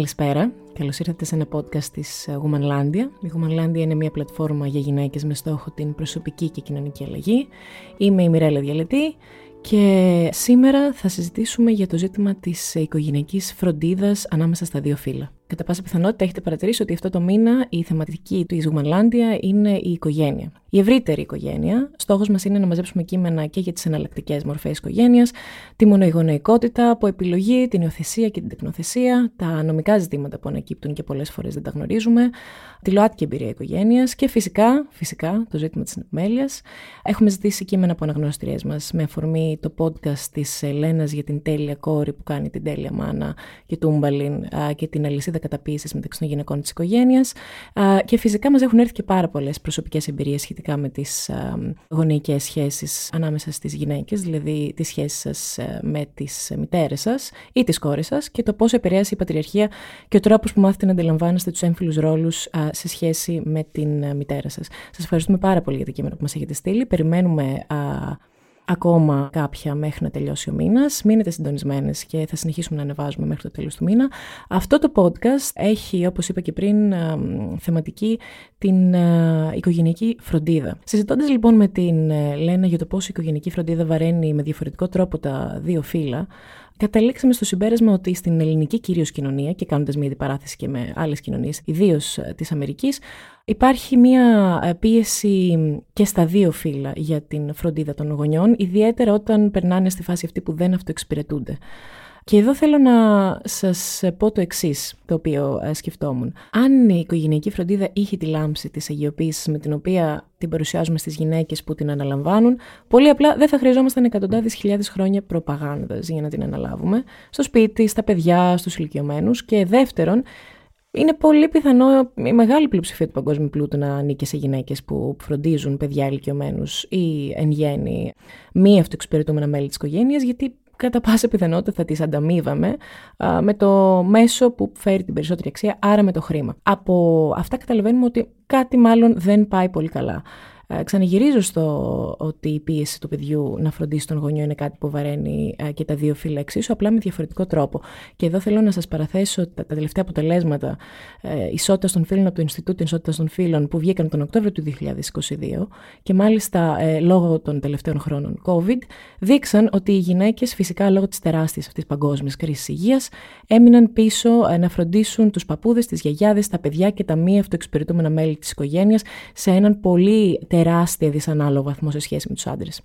Καλησπέρα. Καλώς ήρθατε σε ένα podcast της ε, Womanlandia. Η Womanlandia είναι μια πλατφόρμα για γυναίκες με στόχο την προσωπική και κοινωνική αλλαγή. Είμαι η Μιρέλα Διαλετή και σήμερα θα συζητήσουμε για το ζήτημα της οικογενειακής φροντίδας ανάμεσα στα δύο φύλλα. Κατά πάσα πιθανότητα έχετε παρατηρήσει ότι αυτό το μήνα η θεματική του Ιγουμανλάντια είναι η οικογένεια. Η ευρύτερη οικογένεια. Στόχος μας είναι να μαζέψουμε κείμενα και για τις εναλλακτικές μορφές οικογένειας, τη μονογονεϊκότητα από επιλογή, την υιοθεσία και την τεκνοθεσία, τα νομικά ζητήματα που ανακύπτουν και πολλές φορές δεν τα γνωρίζουμε, τη ΛΟΑΤΚΙ εμπειρία οικογένειας και φυσικά, φυσικά το ζήτημα της επιμέλεια. Έχουμε ζητήσει κείμενα από αναγνώστριές μας με αφορμή το podcast της Ελένας για την τέλεια κόρη που κάνει την τέλεια μάνα και τούμπαλιν και την αλυσίδα καταποίηση μεταξύ των γυναικών της οικογένειας. Και φυσικά μας έχουν έρθει και πάρα πολλές προσωπικές εμπειρίες σχετικά με τις γονεϊκές σχέσεις ανάμεσα στις γυναίκες, δηλαδή τις σχέσεις σας με τις μητέρες σας ή τις κόρες σας και το πώς επηρέασε η πατριαρχία και ο τρόπος που μάθετε να αντιλαμβάνεστε τους έμφυλους ρόλους σε σχέση με την μητέρα σας. Σας ευχαριστούμε πάρα πολύ για τα κείμενα που μας έχετε στείλει. Περιμένουμε ακόμα κάποια μέχρι να τελειώσει ο μήνας. Μείνετε συντονισμένες και θα συνεχίσουμε να ανεβάζουμε μέχρι το τέλος του μήνα. Αυτό το podcast έχει, όπως είπα και πριν, θεματική την οικογενειακή φροντίδα. Συζητώντας λοιπόν με την ε, Λένα για το πώς η οικογενειακή φροντίδα βαραίνει με διαφορετικό τρόπο τα δύο φύλλα, καταλήξαμε στο συμπέρασμα ότι στην ελληνική κυρίως κοινωνία, και κάνοντας μια αντιπαράθεση και με άλλες κοινωνίες, ιδίως ε, της Αμερικής, Υπάρχει μία ε, πίεση και στα δύο φύλλα για την φροντίδα των γονιών, ιδιαίτερα όταν περνάνε στη φάση αυτή που δεν αυτοεξυπηρετούνται. Και εδώ θέλω να σας πω το εξής το οποίο ε, σκεφτόμουν. Αν η οικογενειακή φροντίδα είχε τη λάμψη της αγιοποίησης με την οποία την παρουσιάζουμε στις γυναίκες που την αναλαμβάνουν, πολύ απλά δεν θα χρειαζόμασταν εκατοντάδες χιλιάδες χρόνια προπαγάνδας για να την αναλάβουμε, στο σπίτι, στα παιδιά, στους ηλικιωμένους. και δεύτερον, είναι πολύ πιθανό η μεγάλη πλειοψηφία του παγκόσμιου πλούτου να ανήκει σε γυναίκες που φροντίζουν παιδιά ηλικιωμένους ή εν γέννη μη αυτοεξυπηρετούμενα μέλη της οικογένειας, γιατί κατά πάσα πιθανότητα θα τις ανταμείβαμε με το μέσο που φέρει την περισσότερη αξία, άρα με το χρήμα. Από αυτά καταλαβαίνουμε ότι κάτι μάλλον δεν πάει πολύ καλά. Ε, ξαναγυρίζω στο ότι η πίεση του παιδιού να φροντίσει τον γονιό είναι κάτι που βαραίνει ε, και τα δύο φύλλα εξίσου, απλά με διαφορετικό τρόπο. Και εδώ θέλω να σας παραθέσω τα, τα τελευταία αποτελέσματα ε, ισότητας των φύλων από το Ινστιτούτο Ισότητας των Φύλων που βγήκαν τον Οκτώβριο του 2022 και μάλιστα ε, λόγω των τελευταίων χρόνων COVID, δείξαν ότι οι γυναίκες, φυσικά λόγω της τεράστιας αυτής παγκόσμιας κρίσης υγείας, έμειναν πίσω ε, να φροντίσουν τους παππούδες, τις γιαγιάδες, τα παιδιά και τα μη αυτοεξυπηρετούμενα μέλη της οικογένειας σε έναν πολύ τεράστια δυσανάλογο βαθμό σε σχέση με τους άντρες.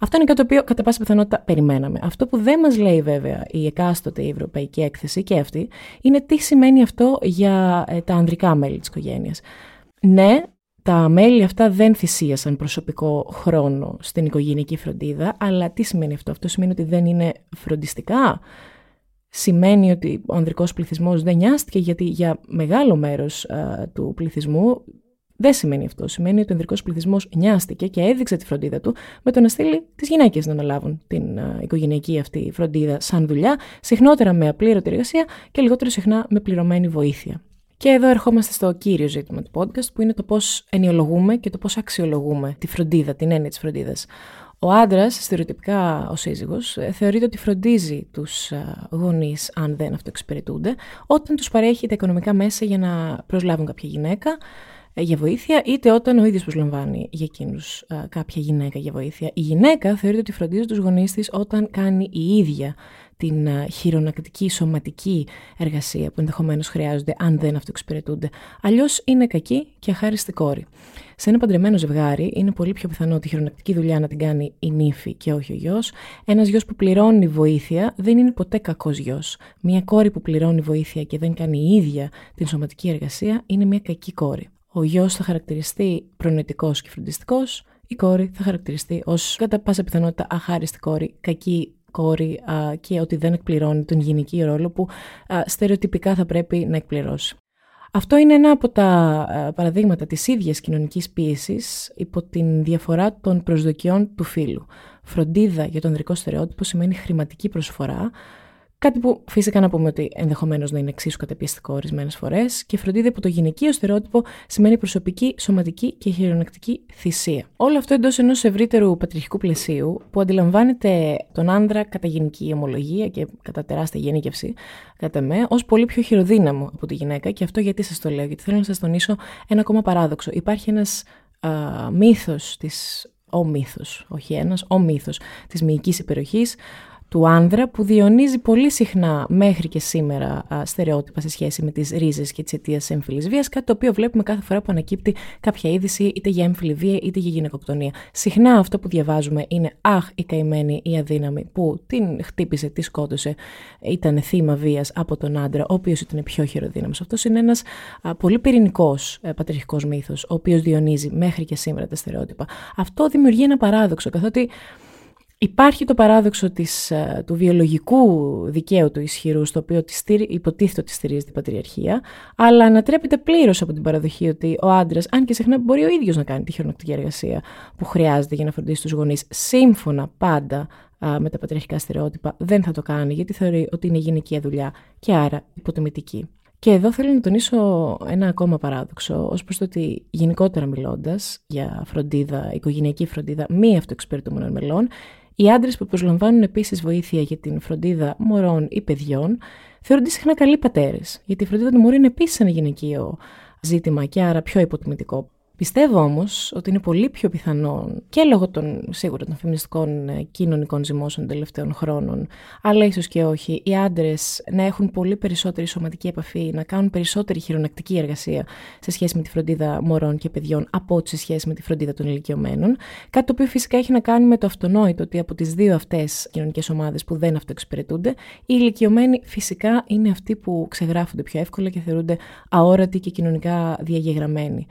Αυτό είναι κάτι το οποίο κατά πάσα πιθανότητα περιμέναμε. Αυτό που δεν μας λέει βέβαια η εκάστοτε η ευρωπαϊκή έκθεση και αυτή είναι τι σημαίνει αυτό για ε, τα ανδρικά μέλη της οικογένειας. Ναι, τα μέλη αυτά δεν θυσίασαν προσωπικό χρόνο στην οικογενειακή φροντίδα, αλλά τι σημαίνει αυτό; Αυτό σημαίνει ότι δεν είναι φροντιστικά; Σημαίνει ότι ο ανδρικός πληθυσμός δεν νοιάστηκε γιατί για μεγάλο μέρος του πληθυσμού δεν σημαίνει αυτό. Σημαίνει ότι ο ανδρικό πληθυσμός νοιάστηκε και έδειξε τη φροντίδα του με το να στείλει τις γυναίκες να αναλάβουν την οικογενειακή αυτή φροντίδα σαν δουλειά, συχνότερα με απλήρωτη εργασία και λιγότερο συχνά με πληρωμένη βοήθεια. Και εδώ ερχόμαστε στο κύριο ζήτημα του podcast, που είναι το πώς ενιολογούμε και το πώς αξιολογούμε τη φροντίδα, την έννοια της φροντίδας. Ο άντρας, στερεοτυπικά ο σύζυγος, ε, θεωρείται ότι φροντίζει τους γονείς αν δεν αυτοεξυπηρετούνται, όταν τους παρέχει τα οικονομικά μέσα για να προσλάβουν κάποια γυναίκα, ε, για βοήθεια, είτε όταν ο ίδιος προσλαμβάνει για εκείνους κάποια γυναίκα για βοήθεια. Η γυναίκα θεωρείται ότι φροντίζει τους γονείς της όταν κάνει η ίδια την χειρονακτική σωματική εργασία που ενδεχομένως χρειάζονται αν δεν αυτοεξυπηρετούνται. Αλλιώς είναι κακή και αχάριστη κόρη. Σε ένα παντρεμένο ζευγάρι είναι πολύ πιο πιθανό τη χειρονακτική δουλειά να την κάνει η νύφη και όχι ο γιος. Ένας γιος που πληρώνει βοήθεια δεν είναι ποτέ κακός γιος. Μια κόρη που πληρώνει βοήθεια και δεν κάνει η ίδια την σωματική εργασία είναι μια κακή κόρη. Ο γιος θα χαρακτηριστεί προνοητικός και φροντιστικός, η κόρη θα χαρακτηριστεί ως κατά πάσα πιθανότητα αχάριστη κόρη, κακή κόρη α, και ότι δεν εκπληρώνει τον γυναική ρόλο που α, στερεοτυπικά θα πρέπει να εκπληρώσει. Αυτό είναι ένα από τα παραδείγματα της ίδιας κοινωνικής πίεσης υπό την διαφορά των προσδοκιών του φύλου. Φροντίδα για τον ανδρικό στερεότυπο σημαίνει χρηματική προσφορά, Κάτι που φυσικά να πούμε ότι ενδεχομένως να είναι εξίσου κατεπιστικό ορισμένες φορές και φροντίδα που το γυναικείο στερεότυπο σημαίνει προσωπική, σωματική και χειρονακτική θυσία. Όλο αυτό εντός ενός ευρύτερου πατριχικού πλαισίου που αντιλαμβάνεται τον άνδρα κατά γενική ομολογία και κατά τεράστια γενίκευση, κατά με, ως πολύ πιο χειροδύναμο από τη γυναίκα. Και αυτό γιατί σας το λέω, γιατί θέλω να σας τονίσω ένα ακόμα παράδοξο. Υπάρχει ένας μύθος της ο μύθος, όχι ένας, ο μύθος της μυϊκής υπεροχής, του άνδρα που διονύζει πολύ συχνά μέχρι και σήμερα α, στερεότυπα σε σχέση με τις ρίζες και τις αιτίες έμφυλης βίας, κάτι το οποίο βλέπουμε κάθε φορά που ανακύπτει κάποια είδηση είτε για έμφυλη βία είτε για γυναικοκτονία. Συχνά αυτό που διαβάζουμε είναι «Αχ, η καημένη, η αδύναμη που την χτύπησε, τη σκότωσε, ήταν θύμα βίας από τον άντρα, ο οποίος ήταν πιο χειροδύναμος». Αυτός είναι ένας α, πολύ πυρηνικός α, ε, πατριχικός μύθος, ο οποίος διονύζει μέχρι και σήμερα τα στερεότυπα. Αυτό δημιουργεί ένα παράδοξο, καθότι Υπάρχει το παράδοξο της, ε, του βιολογικού δικαίου του ισχυρού, στο οποίο υποτίθεται ότι στηρίζει την πατριαρχία, αλλά ανατρέπεται πλήρως από την παραδοχή ότι ο άντρας, αν και συχνά μπορεί ο ίδιος να κάνει τη χειρονακτική εργασία που χρειάζεται για να φροντίσει τους γονείς, σύμφωνα πάντα με τα πατριαρχικά στερεότυπα, δεν θα το κάνει, γιατί θεωρεί ότι είναι γυναικεία δουλειά και άρα υποτιμητική. Και εδώ θέλω να τονίσω ένα ακόμα παράδοξο, ως προς το ότι γενικότερα μιλώντας για φροντίδα, οικογενειακή φροντίδα μη αυτοεξυπηρετούμενων μελών, οι άντρες που προσλαμβάνουν επίσης βοήθεια για την φροντίδα μωρών ή παιδιών θεωρούνται συχνά καλοί πατέρες, γιατί η φροντίδα του μωρού είναι επίσης ένα γυναικείο ζήτημα και άρα πιο υποτιμητικό. Πιστεύω όμως ότι είναι πολύ πιο πιθανό και λόγω των σίγουρα των φεμινιστικών ε, κοινωνικών ζυμώσεων των τελευταίων χρόνων, αλλά ίσως και όχι, οι άντρες να έχουν πολύ περισσότερη σωματική επαφή, να κάνουν περισσότερη χειρονακτική εργασία σε σχέση με τη φροντίδα μωρών και παιδιών από ό,τι σε σχέση με τη φροντίδα των ηλικιωμένων. Κάτι το οποίο φυσικά έχει να κάνει με το αυτονόητο ότι από τις δύο αυτές κοινωνικές ομάδες που δεν αυτοεξυπηρετούνται, οι ηλικιωμένοι φυσικά είναι αυτοί που ξεγράφονται πιο εύκολα και θεωρούνται αόρατοι και κοινωνικά διαγεγραμμένοι.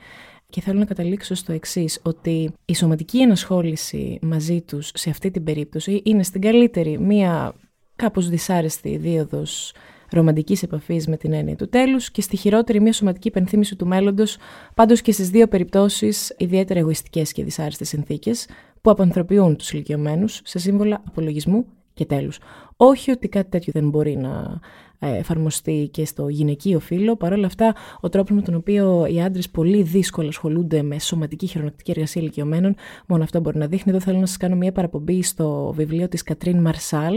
Και θέλω να καταλήξω στο εξής, ότι η σωματική ενασχόληση μαζί τους σε αυτή την περίπτωση είναι στην καλύτερη μία κάπως δυσάρεστη δίωδος ρομαντικής επαφής με την έννοια του τέλους και στη χειρότερη μία σωματική υπενθύμηση του μέλλοντος, πάντως και στις δύο περιπτώσεις ιδιαίτερα εγωιστικές και δυσάρεστες συνθήκες που απανθρωπιούν τους ηλικιωμένους σε σύμβολα απολογισμού και τέλους. Όχι ότι κάτι τέτοιο δεν μπορεί να ε, εφαρμοστεί και στο γυναικείο φύλλο. Παρ' όλα αυτά, ο τρόπος με τον οποίο οι άντρες πολύ δύσκολα ασχολούνται με σωματική χειρονακτική εργασία ηλικιωμένων, μόνο αυτό μπορεί να δείχνει. Εδώ θέλω να σας κάνω μια παραπομπή στο βιβλίο της Κατρίν Μαρσάλ,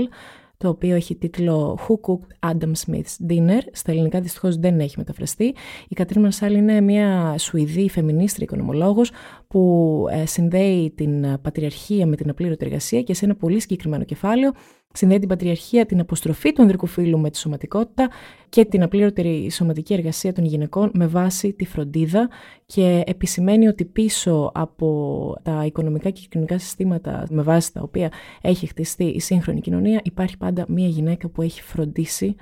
το οποίο έχει τίτλο Who Cooked Adam Smith's Dinner. Στα ελληνικά δυστυχώς δεν έχει μεταφραστεί. Η Κατρίν Μαρσάλ είναι μια Σουηδή φεμινίστρια οικονομολόγος που ε, συνδέει την πατριαρχία με την απλήρωτη εργασία και σε ένα πολύ συγκεκριμένο κεφάλαιο συνδέει την πατριαρχία, την αποστροφή του ανδρικού φύλου με τη σωματικότητα και την απλήρωτερη σωματική εργασία των γυναικών με βάση τη φροντίδα και επισημαίνει ότι πίσω από τα οικονομικά και κοινωνικά συστήματα με βάση τα οποία έχει χτιστεί η σύγχρονη κοινωνία υπάρχει πάντα μία γυναίκα που έχει φροντίσει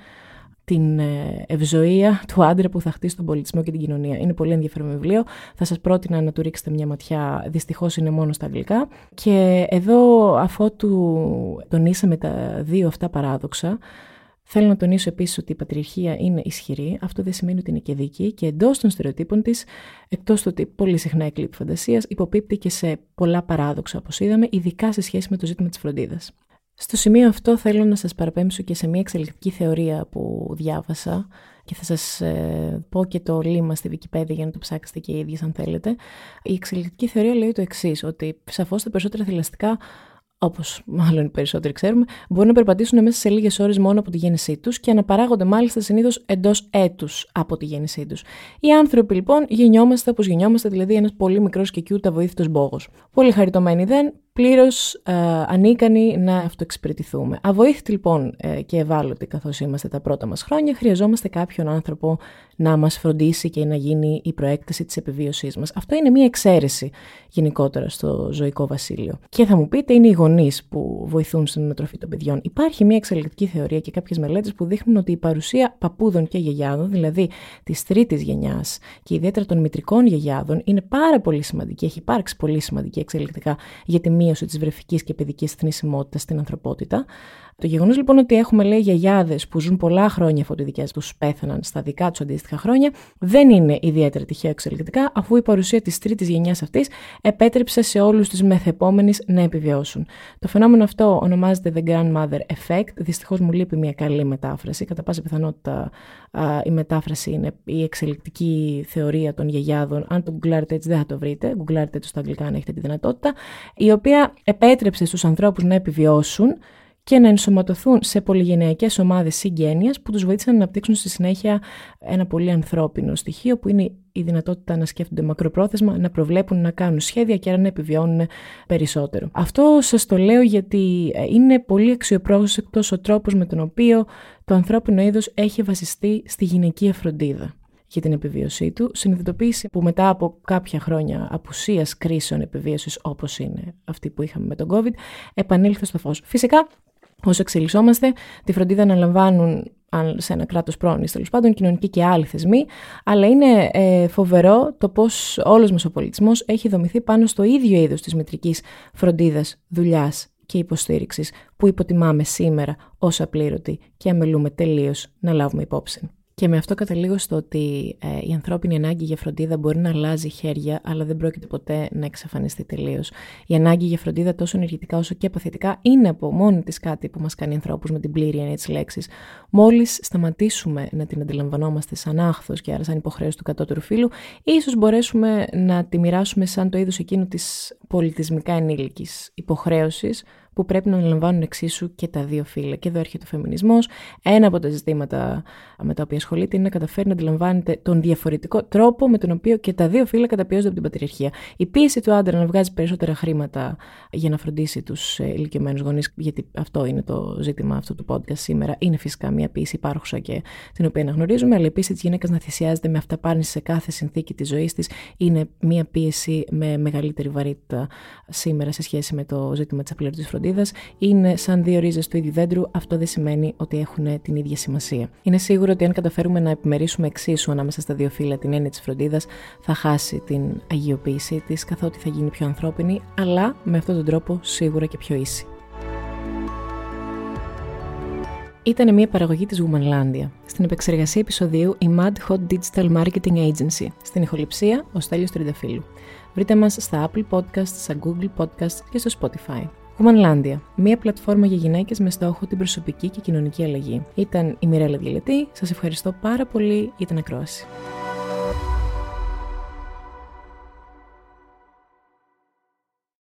την ε, ευζοία του άντρα που θα χτίσει τον πολιτισμό και την κοινωνία. Είναι πολύ ενδιαφέρον βιβλίο. Θα σας πρότεινα να του ρίξετε μια ματιά. Δυστυχώς είναι μόνο στα αγγλικά. Και εδώ αφότου τονίσαμε τα δύο αυτά παράδοξα, Θέλω να τονίσω επίσης ότι η πατριαρχία είναι ισχυρή. Αυτό δεν σημαίνει ότι είναι και δίκαιη και εντός των στερεοτύπων της, εκτός του ότι πολύ συχνά εκλείπει φαντασίας, υποπίπτει και σε πολλά παράδοξα, όπως είδαμε, ειδικά σε σχέση με το ζήτημα της φροντίδας. Στο σημείο αυτό θέλω να σας παραπέμψω και σε μια εξελικτική θεωρία που διάβασα και θα σας ε, πω και το λίμα στη Wikipedia για να το ψάξετε και οι ίδιες αν θέλετε. Η εξελικτική θεωρία λέει το εξής ότι σαφώς τα περισσότερα θηλαστικά όπως μάλλον οι περισσότεροι ξέρουμε, μπορούν να περπατήσουν μέσα σε λίγες ώρες μόνο από τη γέννησή τους και να παράγονται μάλιστα συνήθως εντός έτους από τη γέννησή τους. Οι άνθρωποι λοιπόν γεννιόμαστε όπως γεννιόμαστε, δηλαδή ένας πολύ μικρός και κιούτα βοήθητο μπόγος. Πολύ χαριτωμένοι δεν, πλήρως ε, ανίκανοι να αυτοεξυπηρετηθούμε. Αβοήθητοι λοιπόν ε, και ευάλωτοι καθώς είμαστε τα πρώτα μας χρόνια, χρειαζόμαστε κάποιον άνθρωπο να μας φροντίσει και να γίνει η προέκταση της επιβίωσής μας. Αυτό είναι μια εξαίρεση γενικότερα στο ζωικό βασίλειο. Και θα μου πείτε, είναι οι γονείς που βοηθούν στην ανατροφή των παιδιών. Υπάρχει μια εξελικτική θεωρία και κάποιες μελέτες που δείχνουν ότι η παρουσία παππούδων και γιαγιάδων, δηλαδή της τρίτης γενιάς και ιδιαίτερα των μητρικών γιαγιάδων, είναι πάρα πολύ σημαντική. Έχει υπάρξει πολύ σημαντική εξελικτικά για τη μείωση της βρεφικής και παιδικής θνησιμότητας στην ανθρωπότητα. Το γεγονός λοιπόν ότι έχουμε λέει γιαγιάδες που ζουν πολλά χρόνια αφού οι δικές τους πέθαναν στα δικά τους αντίστοιχα χρόνια, δεν είναι ιδιαίτερα τυχαίο εξελικτικά, αφού η παρουσία της τρίτης γενιάς αυτής επέτρεψε σε όλους τους μεθεπόμενους να επιβιώσουν. Το φαινόμενο αυτό ονομάζεται The Grandmother Effect. Δυστυχώς μου λείπει μια καλή μετάφραση. Κατά πάσα πιθανότητα η μετάφραση είναι η εξελικτική θεωρία των γιαγιάδων. Αν το γκουγκλάρετε έτσι δεν θα το βρείτε. Γκουγκλάρετε το στα αγγλικά αν έχετε τη δυνατότητα. Η οποία επέτρεψε στους ανθρώπους να επιβιώσουν και να ενσωματωθούν σε πολυγενειακές ομάδες συγγένειας που τους βοήθησαν να αναπτύξουν στη συνέχεια ένα πολύ ανθρώπινο στοιχείο που είναι η δυνατότητα να σκέφτονται μακροπρόθεσμα, να προβλέπουν, να κάνουν σχέδια και άρα να επιβιώνουν περισσότερο. Αυτό σας το λέω γιατί ε, είναι πολύ αξιοπρόσεκτος ο τρόπος με τον οποίο το ανθρώπινο είδος έχει βασιστεί στη γυναικεία φροντίδα για την επιβίωσή του, συνειδητοποίηση που μετά από κάποια χρόνια απουσίας κρίσεων επιβίωσης όπως είναι αυτή που είχαμε με τον COVID, επανήλθε στο φως. Φυσικά όσο εξελισσόμαστε, τη φροντίδα αναλαμβάνουν σε ένα κράτος πρόνοιας, τέλος πάντων, κοινωνικοί και άλλοι θεσμοί, αλλά είναι ε, φοβερό το πώς όλος μας ο πολιτισμός έχει δομηθεί πάνω στο ίδιο είδος της μητρικής φροντίδας, δουλειάς και υποστήριξης που υποτιμάμε σήμερα ως απλήρωτη και αμελούμε τελείως να λάβουμε υπόψη. Και με αυτό καταλήγω στο ότι ε, η ανθρώπινη ανάγκη για φροντίδα μπορεί να αλλάζει χέρια, αλλά δεν πρόκειται ποτέ να εξαφανιστεί τελείως. Η ανάγκη για φροντίδα τόσο ενεργητικά όσο και παθητικά είναι από μόνη της κάτι που μας κάνει ανθρώπους με την πλήρη έννοια της λέξης. Μόλις σταματήσουμε να την αντιλαμβανόμαστε σαν άχθος και άρα σαν υποχρέωση του κατώτερου φύλου, ίσως μπορέσουμε να τη μοιράσουμε σαν το είδος εκείνου της πολιτισμικά ενήλικης υποχρέωσης που πρέπει να αναλαμβάνουν εξίσου και τα δύο φύλλα. Και εδώ έρχεται ο φεμινισμός. Ένα από τα ζητήματα με τα οποία ασχολείται είναι να καταφέρει να αντιλαμβάνεται τον διαφορετικό τρόπο με τον οποίο και τα δύο φύλλα καταπιέζονται από την πατριαρχία. Η πίεση του άντρα να βγάζει περισσότερα χρήματα για να φροντίσει τους ε, ηλικιωμένους γονείς, γιατί αυτό είναι το ζήτημα αυτού του podcast σήμερα, είναι φυσικά μια πίεση υπάρχουσα και την οποία αναγνωρίζουμε, αλλά η πίεση της γυναίκας να θυσιάζεται με αυταπάρνηση σε κάθε συνθήκη της ζωής της είναι μια πίεση με μεγαλύτερη βαρύτητα σήμερα σε σχέση με το ζήτημα της απλήρωτη φροντίδας είναι σαν δύο ρίζες του ίδιου δέντρου, αυτό δεν σημαίνει ότι έχουν την ίδια σημασία. Είναι σίγουρο ότι αν καταφέρουμε να επιμερίσουμε εξίσου ανάμεσα στα δύο φύλλα την έννοια της φροντίδας, θα χάσει την αγιοποίησή της, καθότι θα γίνει πιο ανθρώπινη, αλλά με αυτόν τον τρόπο σίγουρα και πιο ίση. Ήταν μια παραγωγή της Womanlandia. Στην επεξεργασία επεισοδίου η Mad Hot Digital Marketing Agency. Στην ηχοληψία ο Στέλιος Τρινταφύλου. Βρείτε μας στα Apple Podcasts, στα Google Podcasts και στο Spotify. Womanlandia, μια πλατφόρμα για γυναίκες με στόχο την προσωπική και κοινωνική αλλαγή. Ήταν η Μιρέλα Διαλετή. Σας ευχαριστώ πάρα πολύ για την ακρόαση.